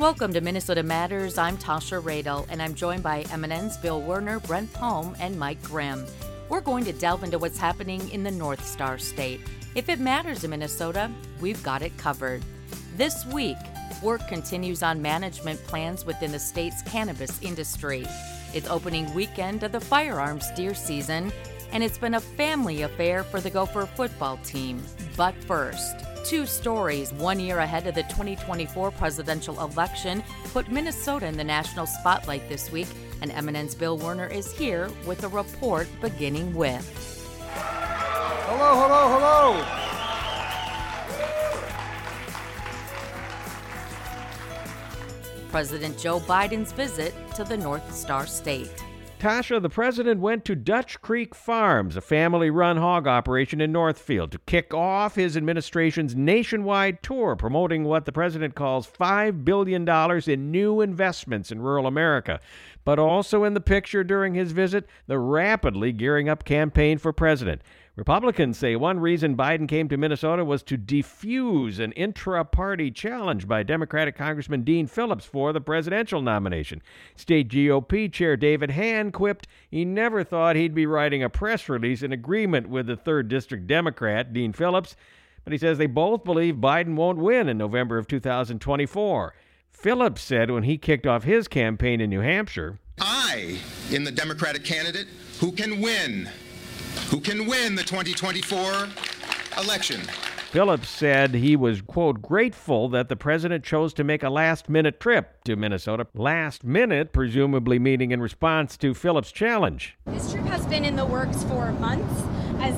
Welcome to Minnesota Matters. I'm Tasha Radel, and I'm joined by MNN's Bill Werner, Brent Palm, and Mike Grimm. We're going to delve into what's happening in the North Star State. If it matters in Minnesota, we've got it covered. This week, work continues on management plans within the state's cannabis industry. It's opening weekend of the firearms deer season, and it's been a family affair for the Gopher football team. But first, Two stories, one year ahead of the 2024 presidential election, put Minnesota in the national spotlight this week, and MNN's Bill Werner is here with a report beginning with. Hello, hello, hello! President Joe Biden's visit to the North Star State. Tasha, the president went to Dutch Creek Farms, a family run hog operation in Northfield, to kick off his administration's nationwide tour promoting what the president calls $5 billion in new investments in rural America. But also in the picture during his visit, the rapidly gearing up campaign for president. Republicans say one reason Biden came to Minnesota was to defuse an intra party challenge by Democratic Congressman Dean Phillips for the presidential nomination. State GOP Chair David Hann quipped he never thought he'd be writing a press release in agreement with the 3rd District Democrat, Dean Phillips, but he says they both believe Biden won't win in November of 2024. Phillips said when he kicked off his campaign in New Hampshire I, in the Democratic candidate, who can win who can win the 2024 election. Phillips said he was, quote, grateful that the president chose to make a last minute trip to Minnesota. Last minute, presumably meaning in response to Phillips' challenge. This trip has been in the works for months, as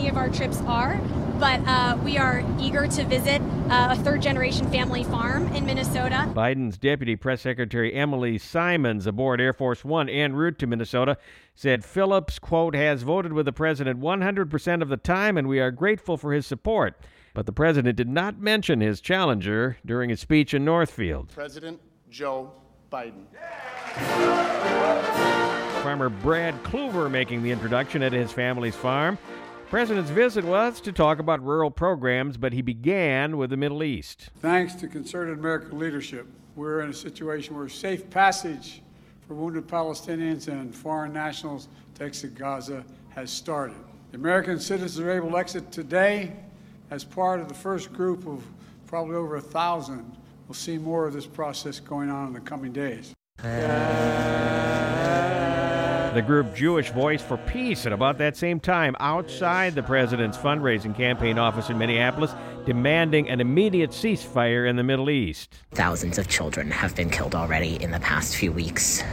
many of our trips are but uh, we are eager to visit uh, a third generation family farm in Minnesota. Biden's Deputy Press Secretary Emilie Simons aboard Air Force One en route to Minnesota said Phillips, quote, has voted with the president 100% of the time, and we are grateful for his support. But the president did not mention his challenger during his speech in Northfield. President Joe Biden. Farmer Brad Kluver making the introduction at his family's farm. President's visit was to talk about rural programs, but he began with the Middle East. Thanks to concerted American leadership, we're in a situation where safe passage for wounded Palestinians and foreign nationals to exit Gaza has started. The American citizens are able to exit today as part of the first group of probably over a thousand. We'll see more of this process going on in the coming days. The group Jewish Voice for Peace at about that same time outside the president's fundraising campaign office in Minneapolis, demanding an immediate ceasefire in the Middle East. Thousands of children have been killed already in the past few weeks,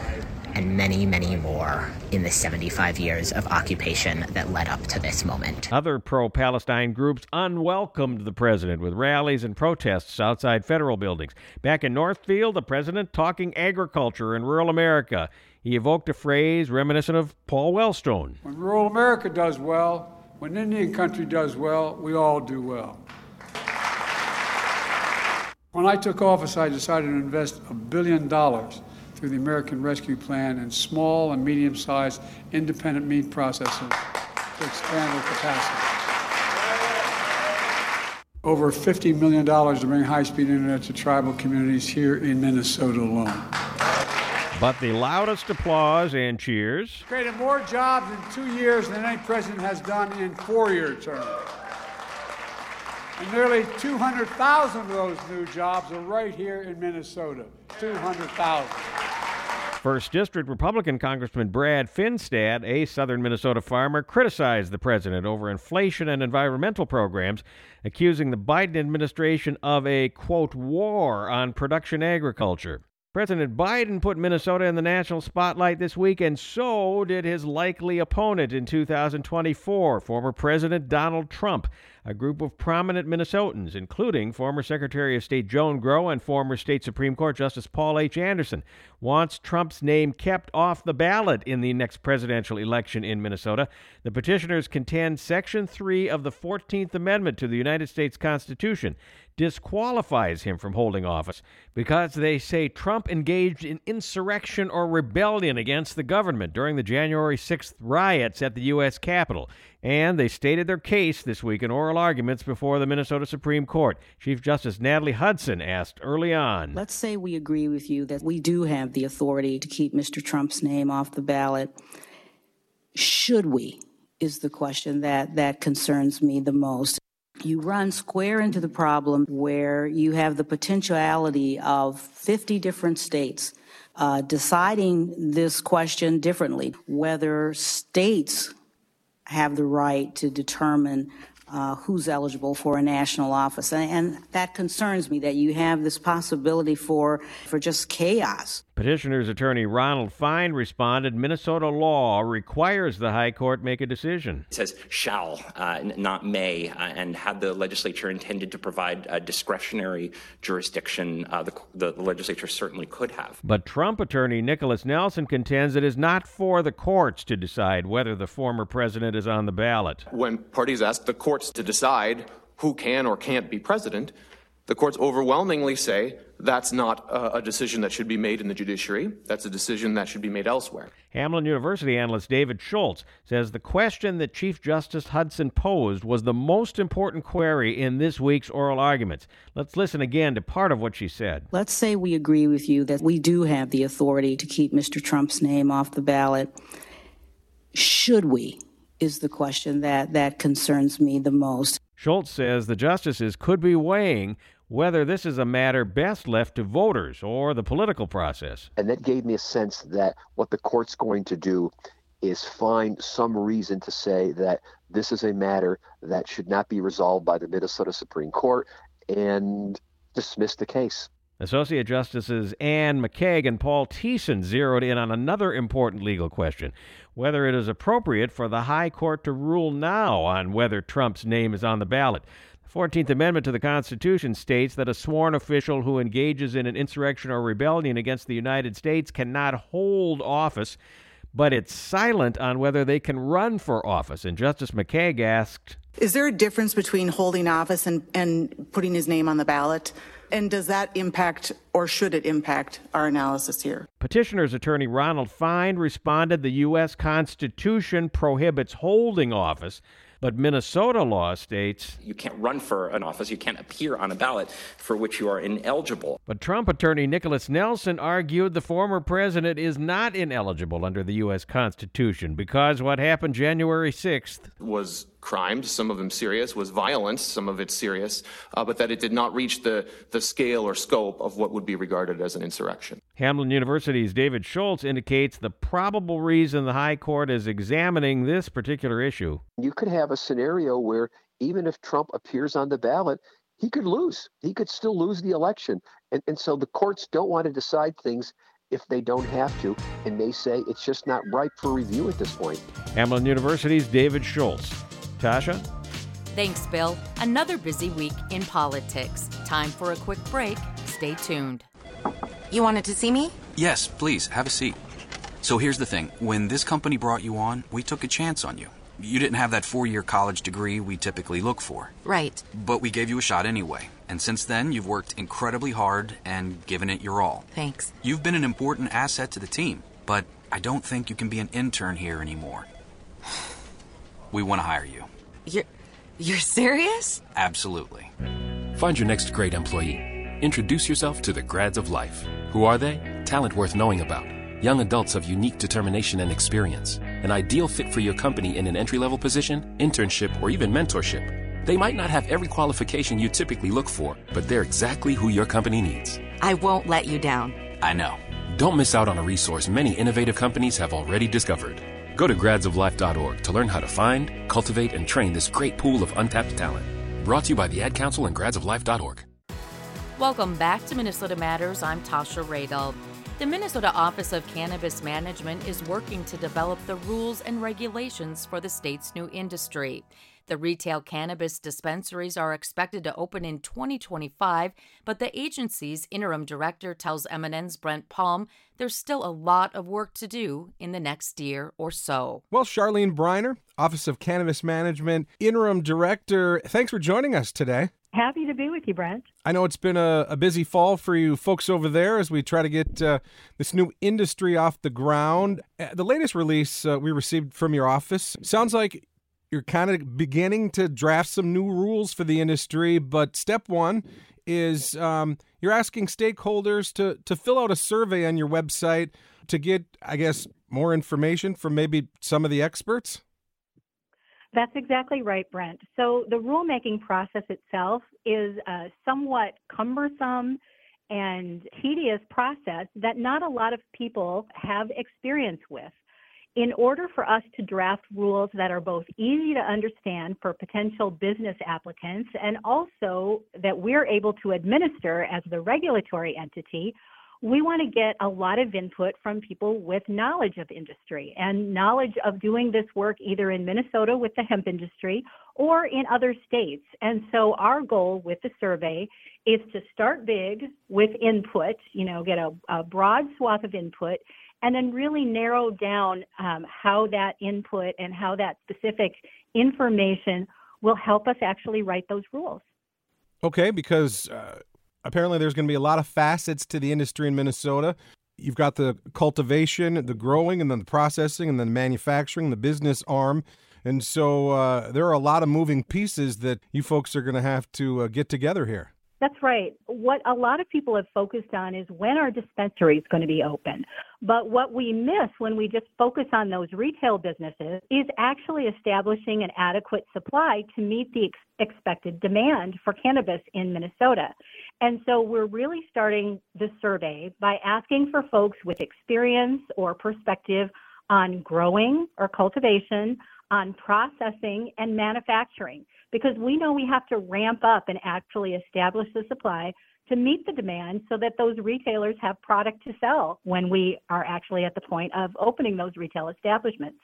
and many, many more in the 75 years of occupation that led up to this moment. Other pro Palestine groups unwelcomed the president with rallies and protests outside federal buildings. Back in Northfield, the president talking agriculture in rural America. He evoked a phrase reminiscent of Paul Wellstone. When rural America does well, when Indian country does well, we all do well. When I took office, I decided to invest a billion dollars through the American Rescue Plan in small and medium sized independent meat processors to expand their capacity. Over $50 million to bring high speed internet to tribal communities here in Minnesota alone. But the loudest applause and cheers. Created more jobs in two years than any president has done in four year terms. And nearly 200,000 of those new jobs are right here in Minnesota. 200,000. First District Republican Congressman Brad Finstad, a southern Minnesota farmer, criticized the president over inflation and environmental programs, accusing the Biden administration of a, quote, war on production agriculture. President Biden put Minnesota in the national spotlight this week, and so did his likely opponent in 2024, former President Donald Trump. A group of prominent Minnesotans, including former Secretary of State Joan Growe and former State Supreme Court Justice Paul H. Anderson, wants Trump's name kept off the ballot in the next presidential election in Minnesota. The petitioners contend Section 3 of the 14th Amendment to the United States Constitution disqualifies him from holding office because they say Trump engaged in insurrection or rebellion against the government during the January 6th riots at the U.S. Capitol. And they stated their case this week in oral arguments before the Minnesota Supreme Court. Chief Justice Natalie Hudson asked early on Let's say we agree with you that we do have the authority to keep Mr. Trump's name off the ballot. Should we? Is the question that, that concerns me the most. You run square into the problem where you have the potentiality of 50 different states uh, deciding this question differently, whether states have the right to determine uh, who's eligible for a national office. And, and, that concerns me that you have this possibility for, for just chaos. Petitioner's attorney Ronald Fein responded Minnesota law requires the High Court make a decision. It says shall, uh, not may, uh, and had the legislature intended to provide a discretionary jurisdiction, uh, the, the legislature certainly could have. But Trump attorney Nicholas Nelson contends it is not for the courts to decide whether the former president is on the ballot. When parties ask the courts to decide who can or can't be president, the courts overwhelmingly say that's not a, a, decision that should be made in the judiciary. That's a decision that should be made elsewhere. Hamline University analyst David Schultz says the question that Chief Justice Hudson posed was the most important query in this week's oral arguments. Let's listen again to part of what she said. Let's say we agree with you that we do have the authority to keep Mr. Trump's name off the ballot. Should we? Is the question that, that concerns me the most. Schultz says the justices could be weighing whether this is a matter best left to voters or the political process. And that gave me a sense that what the court's going to do is find some reason to say that this is a matter that should not be resolved by the Minnesota Supreme Court and dismiss the case. Associate Justices Anne McKeig and Paul Thissen zeroed in on another important legal question whether it is appropriate for the High Court to rule now on whether Trump's name is on the ballot. 14th Amendment to the Constitution states that a sworn official who engages in an insurrection or rebellion against the United States cannot hold office, but it's silent on whether they can run for office. And Justice McKeig asked Is there a difference between holding office and, and putting his name on the ballot? And does that impact, or should it impact, our analysis here? Petitioner's attorney Ronald Fein responded the U.S. Constitution prohibits holding office but Minnesota law states you can't run for an office, you can't appear on a ballot for which you are ineligible. But Trump attorney Nicholas Nelson argued the former president is not ineligible under the U.S. Constitution because what happened January 6th was crimes, some of them serious, was violence, some of it serious, uh, but that it did not reach the, the scale or scope of what would be regarded as an insurrection. Hamline University's David Schultz indicates the probable reason the High Court is examining this particular issue. You could have a scenario where even if Trump appears on the ballot, he could lose. He could still lose the election. And, and so the courts don't want to decide things if they don't have to, and may say it's just not ripe for review at this point. Hamline University's David Schultz. Tasha? Thanks, Bill. Another busy week in politics. Time for a quick break. Stay tuned. You wanted to see me? Yes, please, have a seat. So here's the thing when this company brought you on, we took a chance on you. You didn't have that four year college degree we typically look for. Right. But we gave you a shot anyway. And since then, you've worked incredibly hard and given it your all. Thanks. You've been an important asset to the team, but I don't think you can be an intern here anymore. We want to hire you. You're. You're serious? Absolutely. Find your next great employee. Introduce yourself to the grads of life. Who are they? Talent worth knowing about. Young adults of unique determination and experience. An ideal fit for your company in an entry level position, internship, or even mentorship. They might not have every qualification you typically look for, but they're exactly who your company needs. I won't let you down. I know. Don't miss out on a resource many innovative companies have already discovered. Go to gradsoflife.org to learn how to find, cultivate, and train this great pool of untapped talent. Brought to you by the Ad Council and gradsoflife.org. Welcome back to Minnesota Matters. I'm Tasha Radel. The Minnesota Office of Cannabis Management is working to develop the rules and regulations for the state's new industry. The retail cannabis dispensaries are expected to open in 2025, but the agency's interim director tells MNN's Brent Palm there's still a lot of work to do in the next year or so. Well, Charlene Briner, Office of Cannabis Management, interim director, thanks for joining us today. Happy to be with you, Brent. I know it's been a, a busy fall for you folks over there as we try to get uh, this new industry off the ground. Uh, the latest release uh, we received from your office sounds like you're kind of beginning to draft some new rules for the industry. But step one is um, you're asking stakeholders to to fill out a survey on your website to get, I guess, more information from maybe some of the experts. That's exactly right, Brent. So the rulemaking process itself is a somewhat cumbersome and tedious process that not a lot of people have experience with in order for us to draft rules that are both easy to understand for potential business applicants and also that we're able to administer as the regulatory entity, we want to get a lot of input from people with knowledge of industry and knowledge of doing this work either in Minnesota with the hemp industry or in other states. And so our goal with the survey is to start big with input, you know, get a, a broad swath of input and then really narrow down um, how that input and how that specific information will help us actually write those rules. Okay, because uh, apparently there's going to be a lot of facets to the industry in Minnesota. You've got the cultivation, the growing, and then the processing, and then the manufacturing, the business arm. And so uh, there are a lot of moving pieces that you folks are going to have to uh, get together here. That's right. What a lot of people have focused on is when are dispensaries going to be open? But what we miss when we just focus on those retail businesses is actually establishing an adequate supply to meet the ex- expected demand for cannabis in Minnesota. And so we're really starting the survey by asking for folks with experience or perspective on growing or cultivation, on processing and manufacturing because we know we have to ramp up and actually establish the supply to meet the demand so that those retailers have product to sell when we are actually at the point of opening those retail establishments.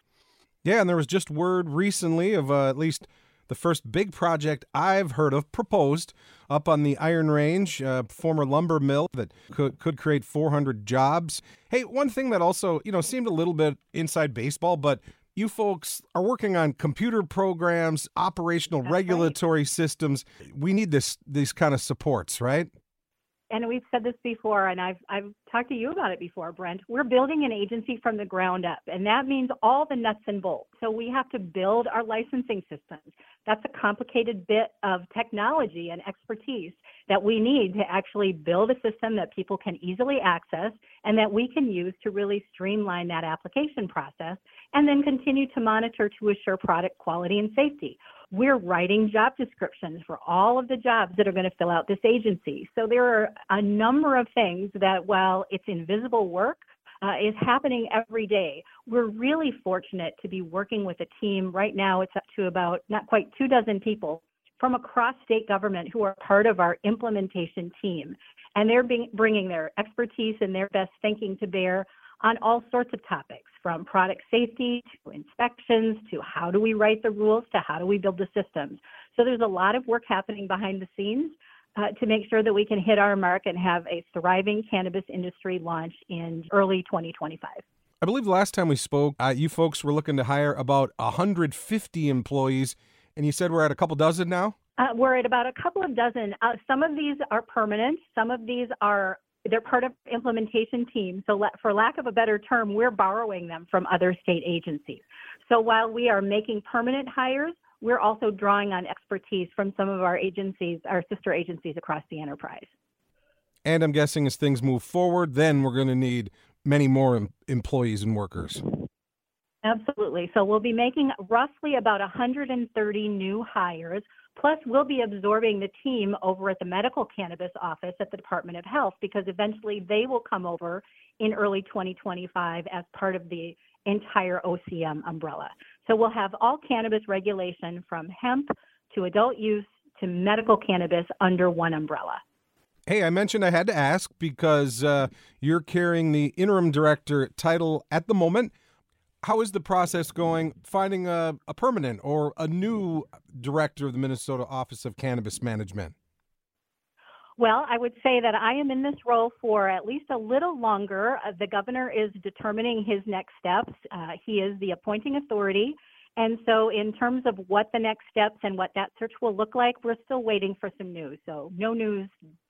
Yeah, and there was just word recently of uh, at least the first big project I've heard of proposed up on the Iron Range, uh, former lumber mill that could, could create 400 jobs. Hey, one thing that also, you know, seemed a little bit inside baseball, but you folks are working on computer programs, operational That's regulatory right. systems. We need this these kind of supports, right? And we've said this before, and I've I've talked to you about it before, Brent. We're building an agency from the ground up, and that means all the nuts and bolts. So we have to build our licensing systems. That's a complicated bit of technology and expertise that we need to actually build a system that people can easily access and that we can use to really streamline that application process and then continue to monitor to assure product quality and safety. We're writing job descriptions for all of the jobs that are going to fill out this agency. So there are a number of things that, while it's invisible work, uh, is happening every day. We're really fortunate to be working with a team. Right now, it's up to about not quite two dozen people from across state government who are part of our implementation team. And they're being, bringing their expertise and their best thinking to bear on all sorts of topics from product safety to inspections to how do we write the rules to how do we build the systems. So there's a lot of work happening behind the scenes uh, to make sure that we can hit our mark and have a thriving cannabis industry launch in early 2025. I believe the last time we spoke, uh, you folks were looking to hire about 150 employees, and you said we're at a couple dozen now? Uh, we're at about a couple of dozen. Uh, some of these are permanent, some of these are they're part of implementation teams. So, for lack of a better term, we're borrowing them from other state agencies. So, while we are making permanent hires, we're also drawing on expertise from some of our agencies, our sister agencies across the enterprise. And I'm guessing as things move forward, then we're going to need many more em- employees and workers. Absolutely. So we'll be making roughly about 130 new hires. Plus, we'll be absorbing the team over at the medical cannabis office at the Department of Health because eventually they will come over in early 2025 as part of the entire OCM umbrella. So we'll have all cannabis regulation from hemp to adult use to medical cannabis under one umbrella. Hey, I mentioned I had to ask because uh, you're carrying the interim director title at the moment. How is the process going finding a, a permanent or a new director of the Minnesota Office of Cannabis Management? Well, I would say that I am in this role for at least a little longer. Uh, the governor is determining his next steps. Uh, he is the appointing authority. And so, in terms of what the next steps and what that search will look like, we're still waiting for some news. So, no news,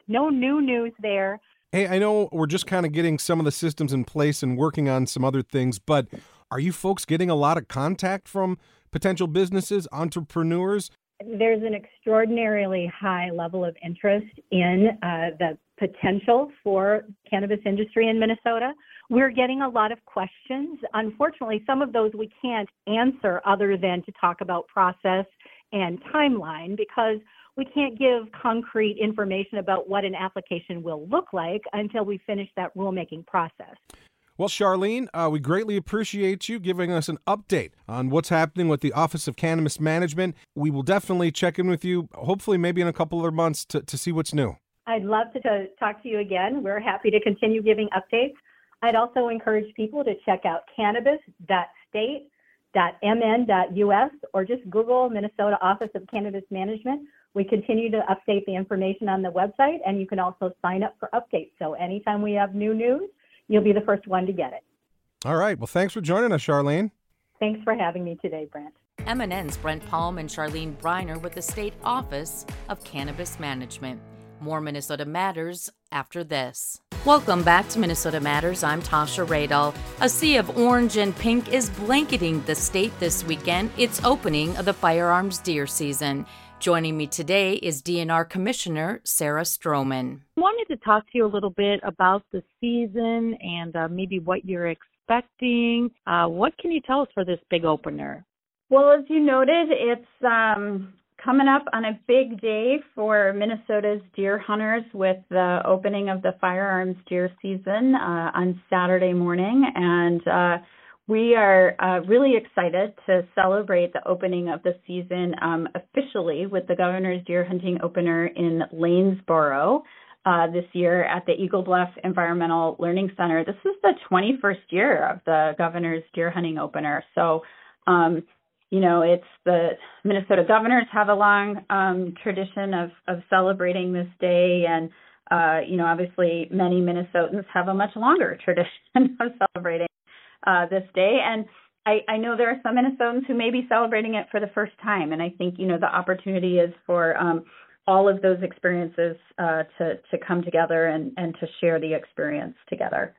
no new news there. Hey, I know we're just kind of getting some of the systems in place and working on some other things, but are you folks getting a lot of contact from potential businesses, entrepreneurs? There's an extraordinarily high level of interest in uh, the potential for cannabis industry in Minnesota. We're getting a lot of questions. Unfortunately, some of those we can't answer other than to talk about process and timeline because we can't give concrete information about what an application will look like until we finish that rulemaking process. Well, Charlene, uh, we greatly appreciate you giving us an update on what's happening with the Office of Cannabis Management. We will definitely check in with you, hopefully, maybe in a couple of months to, to see what's new. I'd love to, to talk to you again. We're happy to continue giving updates. I'd also encourage people to check out cannabis.state.mn.us or just Google Minnesota Office of Cannabis Management. We continue to update the information on the website, and you can also sign up for updates. So anytime we have new news, you'll be the first one to get it. All right. Well, thanks for joining us, Charlene. Thanks for having me today, Brent. MNN's Brent Palm and Charlene Briner with the State Office of Cannabis Management. More Minnesota Matters after this. Welcome back to Minnesota Matters. I'm Tasha Radel. A sea of orange and pink is blanketing the state this weekend. It's opening of the firearms deer season. Joining me today is DNR Commissioner Sarah Strommen. I wanted to talk to you a little bit about the season and uh, maybe what you're expecting. Uh, what can you tell us for this big opener? Well, as you noted, it's um, coming up on a big day for Minnesota's deer hunters with the opening of the firearms deer season uh, on Saturday morning. And uh, we are uh, really excited to celebrate the opening of the season um, officially with the Governor's Deer Hunting Opener in Lanesboro uh, this year at the Eagle Bluff Environmental Learning Center. This is the 21st year of the Governor's Deer Hunting Opener. So, um, you know, it's the Minnesota governors have a long um, tradition of, of celebrating this day and uh, you know, obviously many Minnesotans have a much longer tradition of celebrating uh, this day. And I, I know there are some Minnesotans who may be celebrating it for the first time. And I think, you know, the opportunity is for um, all of those experiences uh, to, to come together and, and to share the experience together.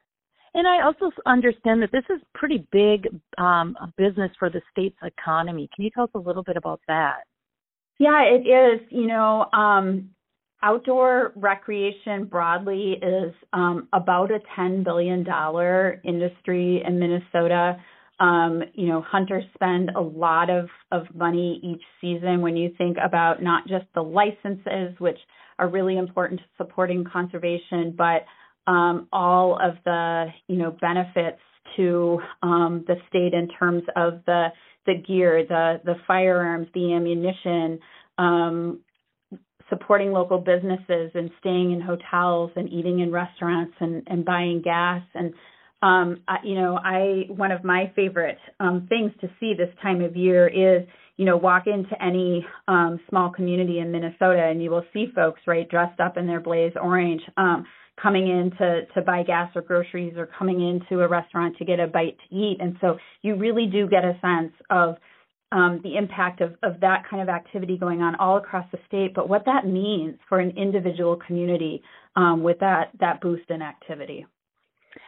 And I also understand that this is pretty big um, business for the state's economy. Can you tell us a little bit about that? Yeah, it is. You know, um, outdoor recreation broadly is um, about a $10 billion industry in Minnesota. Um, you know, hunters spend a lot of, of money each season when you think about not just the licenses, which are really important to supporting conservation, but um, all of the, you know, benefits to um, the state in terms of the the gear, the the firearms, the ammunition, um, supporting local businesses and staying in hotels and eating in restaurants and, and buying gas. And um, I, you know I one of my favorite um, things to see this time of year is you know walk into any um, small community in Minnesota and you will see folks right dressed up in their blaze orange um, coming in to to buy gas or groceries or coming into a restaurant to get a bite to eat. And so you really do get a sense of um, the impact of, of that kind of activity going on all across the state, but what that means for an individual community um, with that that boost in activity.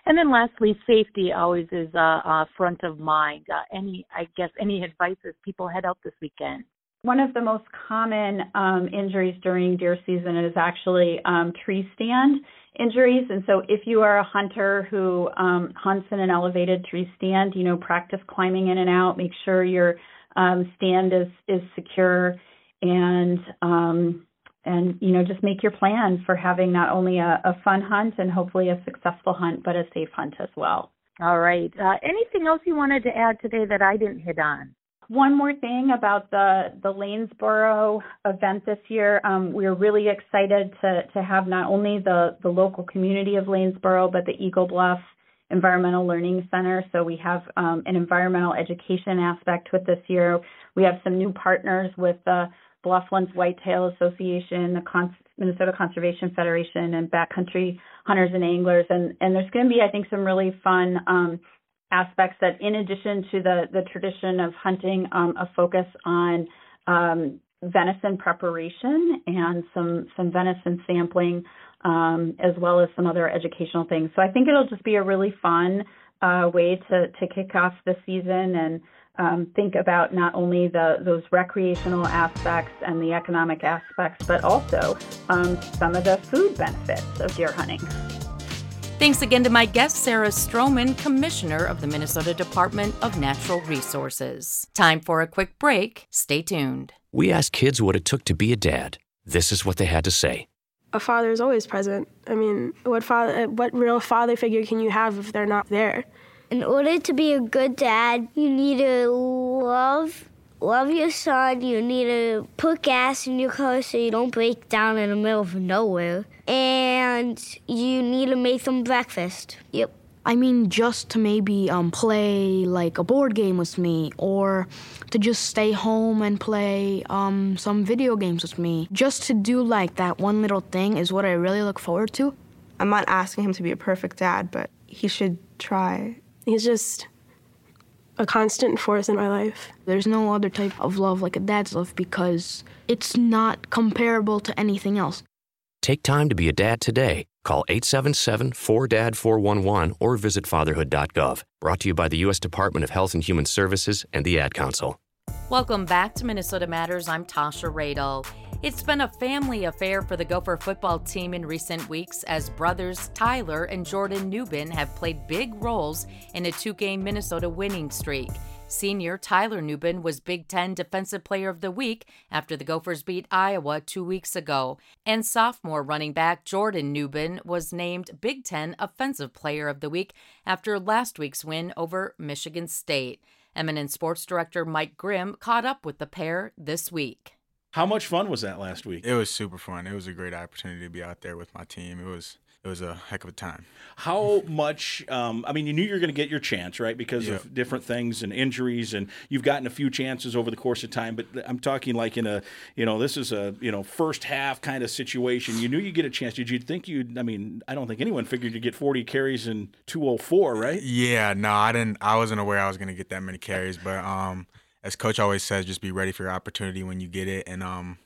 And then lastly, safety always is uh, uh, front of mind. Uh, any, I guess, any advice as people head out this weekend? One of the most common um, injuries during deer season is actually um, tree stand injuries. And so, if you are a hunter who um, hunts in an elevated tree stand, you know, practice climbing in and out. Make sure you're um, stand is is secure and um, and you know just make your plan for having not only a, a fun hunt and hopefully a successful hunt but a safe hunt as well. All right. Uh, anything else you wanted to add today that i didn't hit on? One more thing about the the Lanesboro event this year, um, we're really excited to to have not only the the local community of Lanesboro, but the Eagle Bluff Environmental Learning Center. So we have um, an environmental education aspect with this year. We have some new partners with the Blufflands Whitetail Association, the Con- Minnesota Conservation Federation, and Backcountry Hunters and Anglers. And, and there's going to be, I think, some really fun um, aspects that, in addition to the, the tradition of hunting, um, a focus on um, venison preparation and some some venison sampling um, as well as some other educational things. So I think it'll just be a really fun uh, way to to kick off the season and um, think about not only the those recreational aspects and the economic aspects, but also um, some of the food benefits of deer hunting. Thanks again to my guest, Sarah Strommen, Commissioner of the Minnesota Department of Natural Resources. Time for a quick break. Stay tuned. We asked kids what it took to be a dad. This is what they had to say. A father is always present. I mean, what father, what real father figure can you have if they're not there? In order to be a good dad, you need to love love your son. You need to put gas in your car so you don't break down in the middle of nowhere. And you need to make them breakfast. Yep. I mean, just to maybe um, play like a board game with me, or to just stay home and play um, some video games with me. Just to do like that one little thing is what I really look forward to. I'm not asking him to be a perfect dad, but he should try. He's just a constant force in my life. There's no other type of love like a dad's love because it's not comparable to anything else. Take time to be a dad today. Call 877 4DAD 411 or visit fatherhood.gov. Brought to you by the U.S. Department of Health and Human Services and the Ad Council. Welcome back to Minnesota Matters. I'm Tasha Radel. It's been a family affair for the Gopher football team in recent weeks as brothers Tyler and Jordan Nubin have played big roles in a two game Minnesota winning streak. Senior Tyler Nubin was Big Ten Defensive Player of the Week after the Gophers beat Iowa two weeks ago. And sophomore running back Jordan Nubin was named Big Ten Offensive Player of the Week after last week's win over Michigan State. MNN Sports Director Mike Grimm caught up with the pair this week. How much fun was that last week? It was super fun. It was a great opportunity to be out there with my team. It was it was a heck of a time. How much? Um, I mean, you knew you were going to get your chance, right? Because Yeah. of different things and injuries, and you've gotten a few chances over the course of time. But I'm talking like in a, you know, this is a, you know, first half kind of situation. You knew you'd get a chance. Did you think you'd? I mean, I don't think anyone figured you'd get 40 carries in 204, right? Yeah, no, I didn't. I wasn't aware I was going to get that many carries, but um, as coach always says, just be ready for your opportunity when you get it, and um,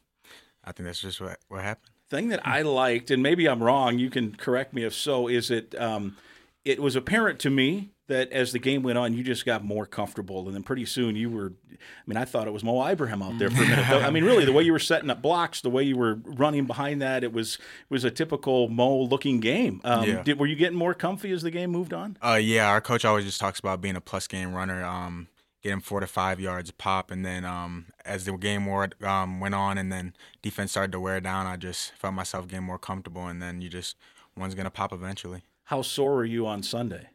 I think that's just what what happened. Thing that I liked, and maybe I'm wrong, you can correct me if so, is that um, it was apparent to me that as the game went on, you just got more comfortable, and then pretty soon you were. I mean, I thought it was Mo Ibrahim out there for a minute. I mean, really, the way you were setting up blocks, the way you were running behind that, it was it was a typical Mo-looking game. Um, Yeah. did, were you getting more comfy as the game moved on? Uh, yeah, our coach always just talks about being a plus game runner, um, getting four to five yards pop, and then um, as the game wore, um, went on, and then defense started to wear down, I just felt myself getting more comfortable, and then you just one's gonna pop eventually. How sore were you on Sunday?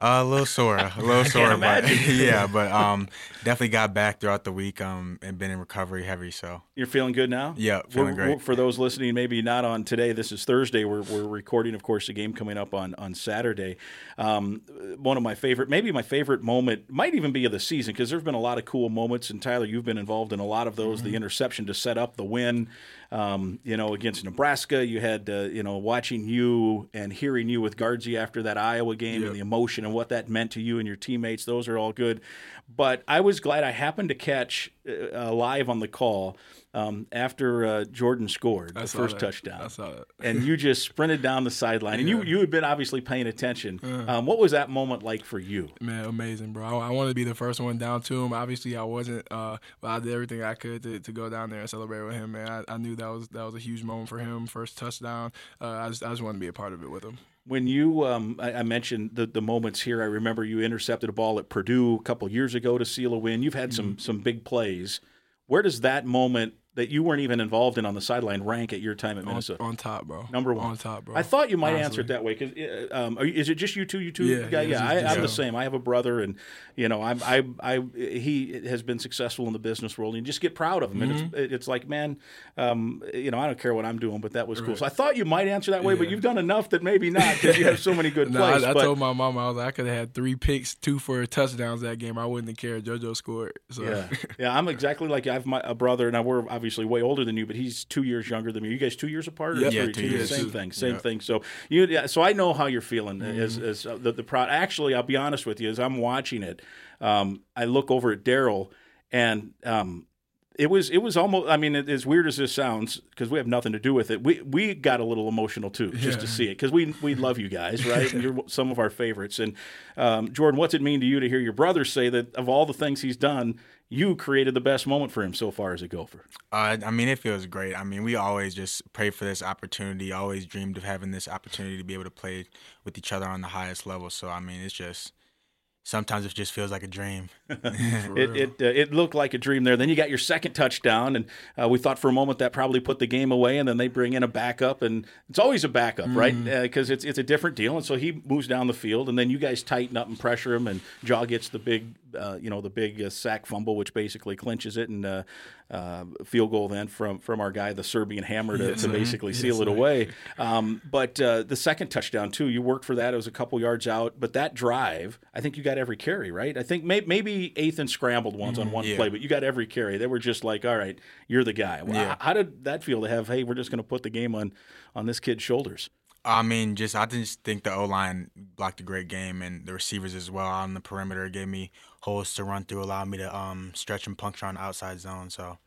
Uh, a little sore, a little sore, but yeah, but um, definitely got back throughout the week, um, and been in recovery heavy, so You're feeling good now? Yeah, feeling We're- great. we're- For those listening, maybe not on today, this is Thursday. We're, we're recording, of course, the game coming up on, on Saturday. Um, one of my favorite, maybe my favorite moment, might even be of the season, because there's been a lot of cool moments. And Tyler, you've been involved in a lot of those. Mm-hmm. The interception to set up the win, um, you know, against Nebraska. You had, uh, you know, watching you and hearing you with Guardsy after that Iowa game and the emotion and what that meant to you and your teammates. Those are all good. But I was glad I happened to catch uh, live on the call um, after uh, Jordan scored I the first that. touchdown. I saw that. and you just sprinted down the sideline, and you you had been obviously paying attention. Uh. Um, what was that moment like for you? Man, amazing, bro. I, I wanted to be the first one down to him. Obviously, I wasn't, uh, but I did everything I could to, to go down there and celebrate with him. Man, I, I knew that was that was a huge moment for him. First touchdown. Uh, I just I just wanted to be a part of it with him. When you, um, I, I mentioned the, the moments here. I remember you intercepted a ball at Purdue a couple years ago to seal a win. You've had some Mm-hmm. some big plays. Where does that moment that you weren't even involved in on the sideline rank at your time at Minnesota? on top, bro. Number one. On top, bro. I thought you might Honestly. answer it that way because um, are is it just you two? You two? Yeah, guys? yeah, yeah. I, I'm the same. I have a brother, and you know, I'm I I he has been successful in the business world, and you just get proud of him. And Mm-hmm. it's it's like, man, um, you know, I don't care what I'm doing, but that was cool. So I thought you might answer that way, but you've done enough that maybe not because you have so many good No, plays. I, I but told my mom I was like, I could have had three picks, two for touchdowns that game. I wouldn't have cared. JoJo scored. So Yeah, yeah, I'm exactly like you. I have my a brother, and we're obviously way older than you, but he's two years younger than me. Are You guys two years apart? or Yep. three? Yeah, two years. Same thing, same thing. So you, yeah, so I know how you're feeling Mm-hmm. as, as uh, the the pro. Actually, I'll be honest with you. As I'm watching it, um, I look over at Daryl, and um, it was it was almost. I mean, as weird as this sounds, because we have nothing to do with it, we we got a little emotional too just Yeah. to see it because we we love you guys, right? And you're some of our favorites. And um, Jordan, what's it mean to you to hear your brother say that of all the things he's done, you created the best moment for him so far as a Gopher? Uh, I mean, it feels great. I mean, we always just prayed for this opportunity. Always dreamed of having this opportunity to be able to play with each other on the highest level. So I mean, it's just sometimes it just feels like a dream. it it, uh, it looked like a dream there. Then you got your second touchdown, and uh, we thought for a moment that probably put the game away. And then they bring in a backup, and it's always a backup, right? Mhm. Because it's it's a different deal. And so he moves down the field, and then you guys tighten up and pressure him, and Jaw gets the big, uh, you know, the big uh, sack fumble, which basically clinches it, and uh, uh, field goal then from from our guy, the Serbian hammer, to, Yes, to basically Yes, seal it away. Um, but uh, the second touchdown too, you worked for that. It was a couple yards out, but that drive, I think you got every carry, right? I think may, maybe Athan scrambled once on Mhm. one Yeah. play, but you got every carry. They were just like, all right, you're the guy. Well, Yeah. How did that feel to have? Hey, we're just going to put the game on on this kid's shoulders. I mean, just I just think the O line blocked a great game, and the receivers as well on the perimeter gave me holes to run through, allowed me to um, stretch and puncture on the outside zone. So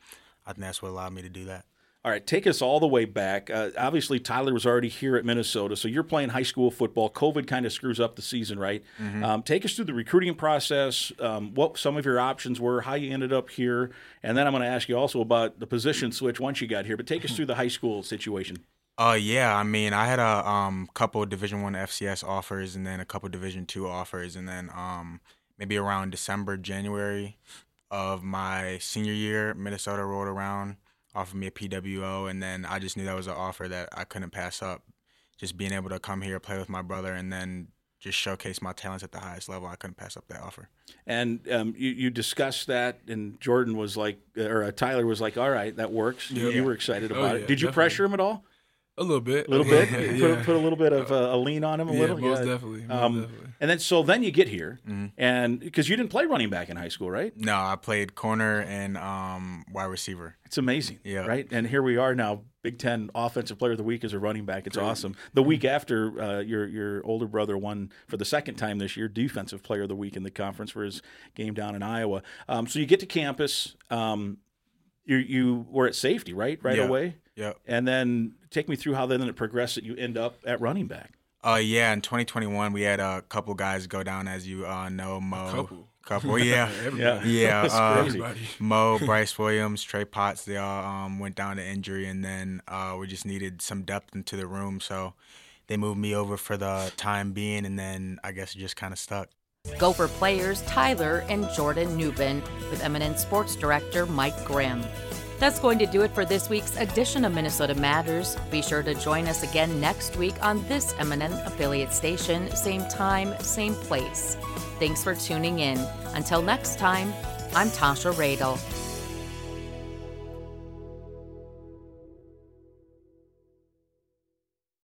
I think that's what allowed me to do that. All right, take us all the way back. Uh, obviously, Tyler was already here at Minnesota, so you're playing high school football. COVID kind of screws up the season, right? Mhm. Um, take us through the recruiting process, um, what some of your options were, how you ended up here, and then I'm going to ask you also about the position switch once you got here. But take us through the high school situation. Uh, yeah. I mean, I had a um couple Division One FCS offers, and then a couple Division Two offers, and then um maybe around December, January of my senior year, Minnesota rolled around, offered me a PWO, and then I just knew that was an offer that I couldn't pass up. Just being able to come here, play with my brother, and then just showcase my talents at the highest level, I couldn't pass up that offer. And um, you, you discussed that, and Jordan was like, or uh, Tyler was like, all right, that works. You, Yeah. you were excited Oh, about yeah, it. Did you definitely. pressure him at all? A little bit. A little bit. Yeah. Put, a, put a little bit of uh, a lean on him. A Yeah, little. most definitely, most Um, definitely. And then so then you get here, Mm-hmm. and because you didn't play running back in high school, right? No, I played corner and um wide receiver. It's amazing, Yeah. right? And here we are now, Big Ten Offensive Player of the Week as a running back. It's awesome. The week after, uh, your your older brother won for the second time this year Defensive Player of the Week in the conference for his game down in Iowa. Um, so you get to campus. Um, you you were at safety, right? Right Yeah. away. Yep. And then take me through how then it progressed that you end up at running back. Uh, yeah, in 2021, we had a couple guys go down, as you uh, know, Mo. couple? Couple, yeah, Everybody. yeah. That's uh. Mo, Bryce Williams, Trey Potts, they all um, went down to injury, and then uh, we just needed some depth into the room, so they moved me over for the time being, and then I guess it just kind of stuck. Gopher players Tyler and Jordan Nubin with MNN sports director Mike Grimm. That's going to do it for this week's edition of Minnesota Matters. Be sure to join us again next week on this MNN affiliate station, same time, same place. Thanks for tuning in. Until next time, I'm Tasha Radel.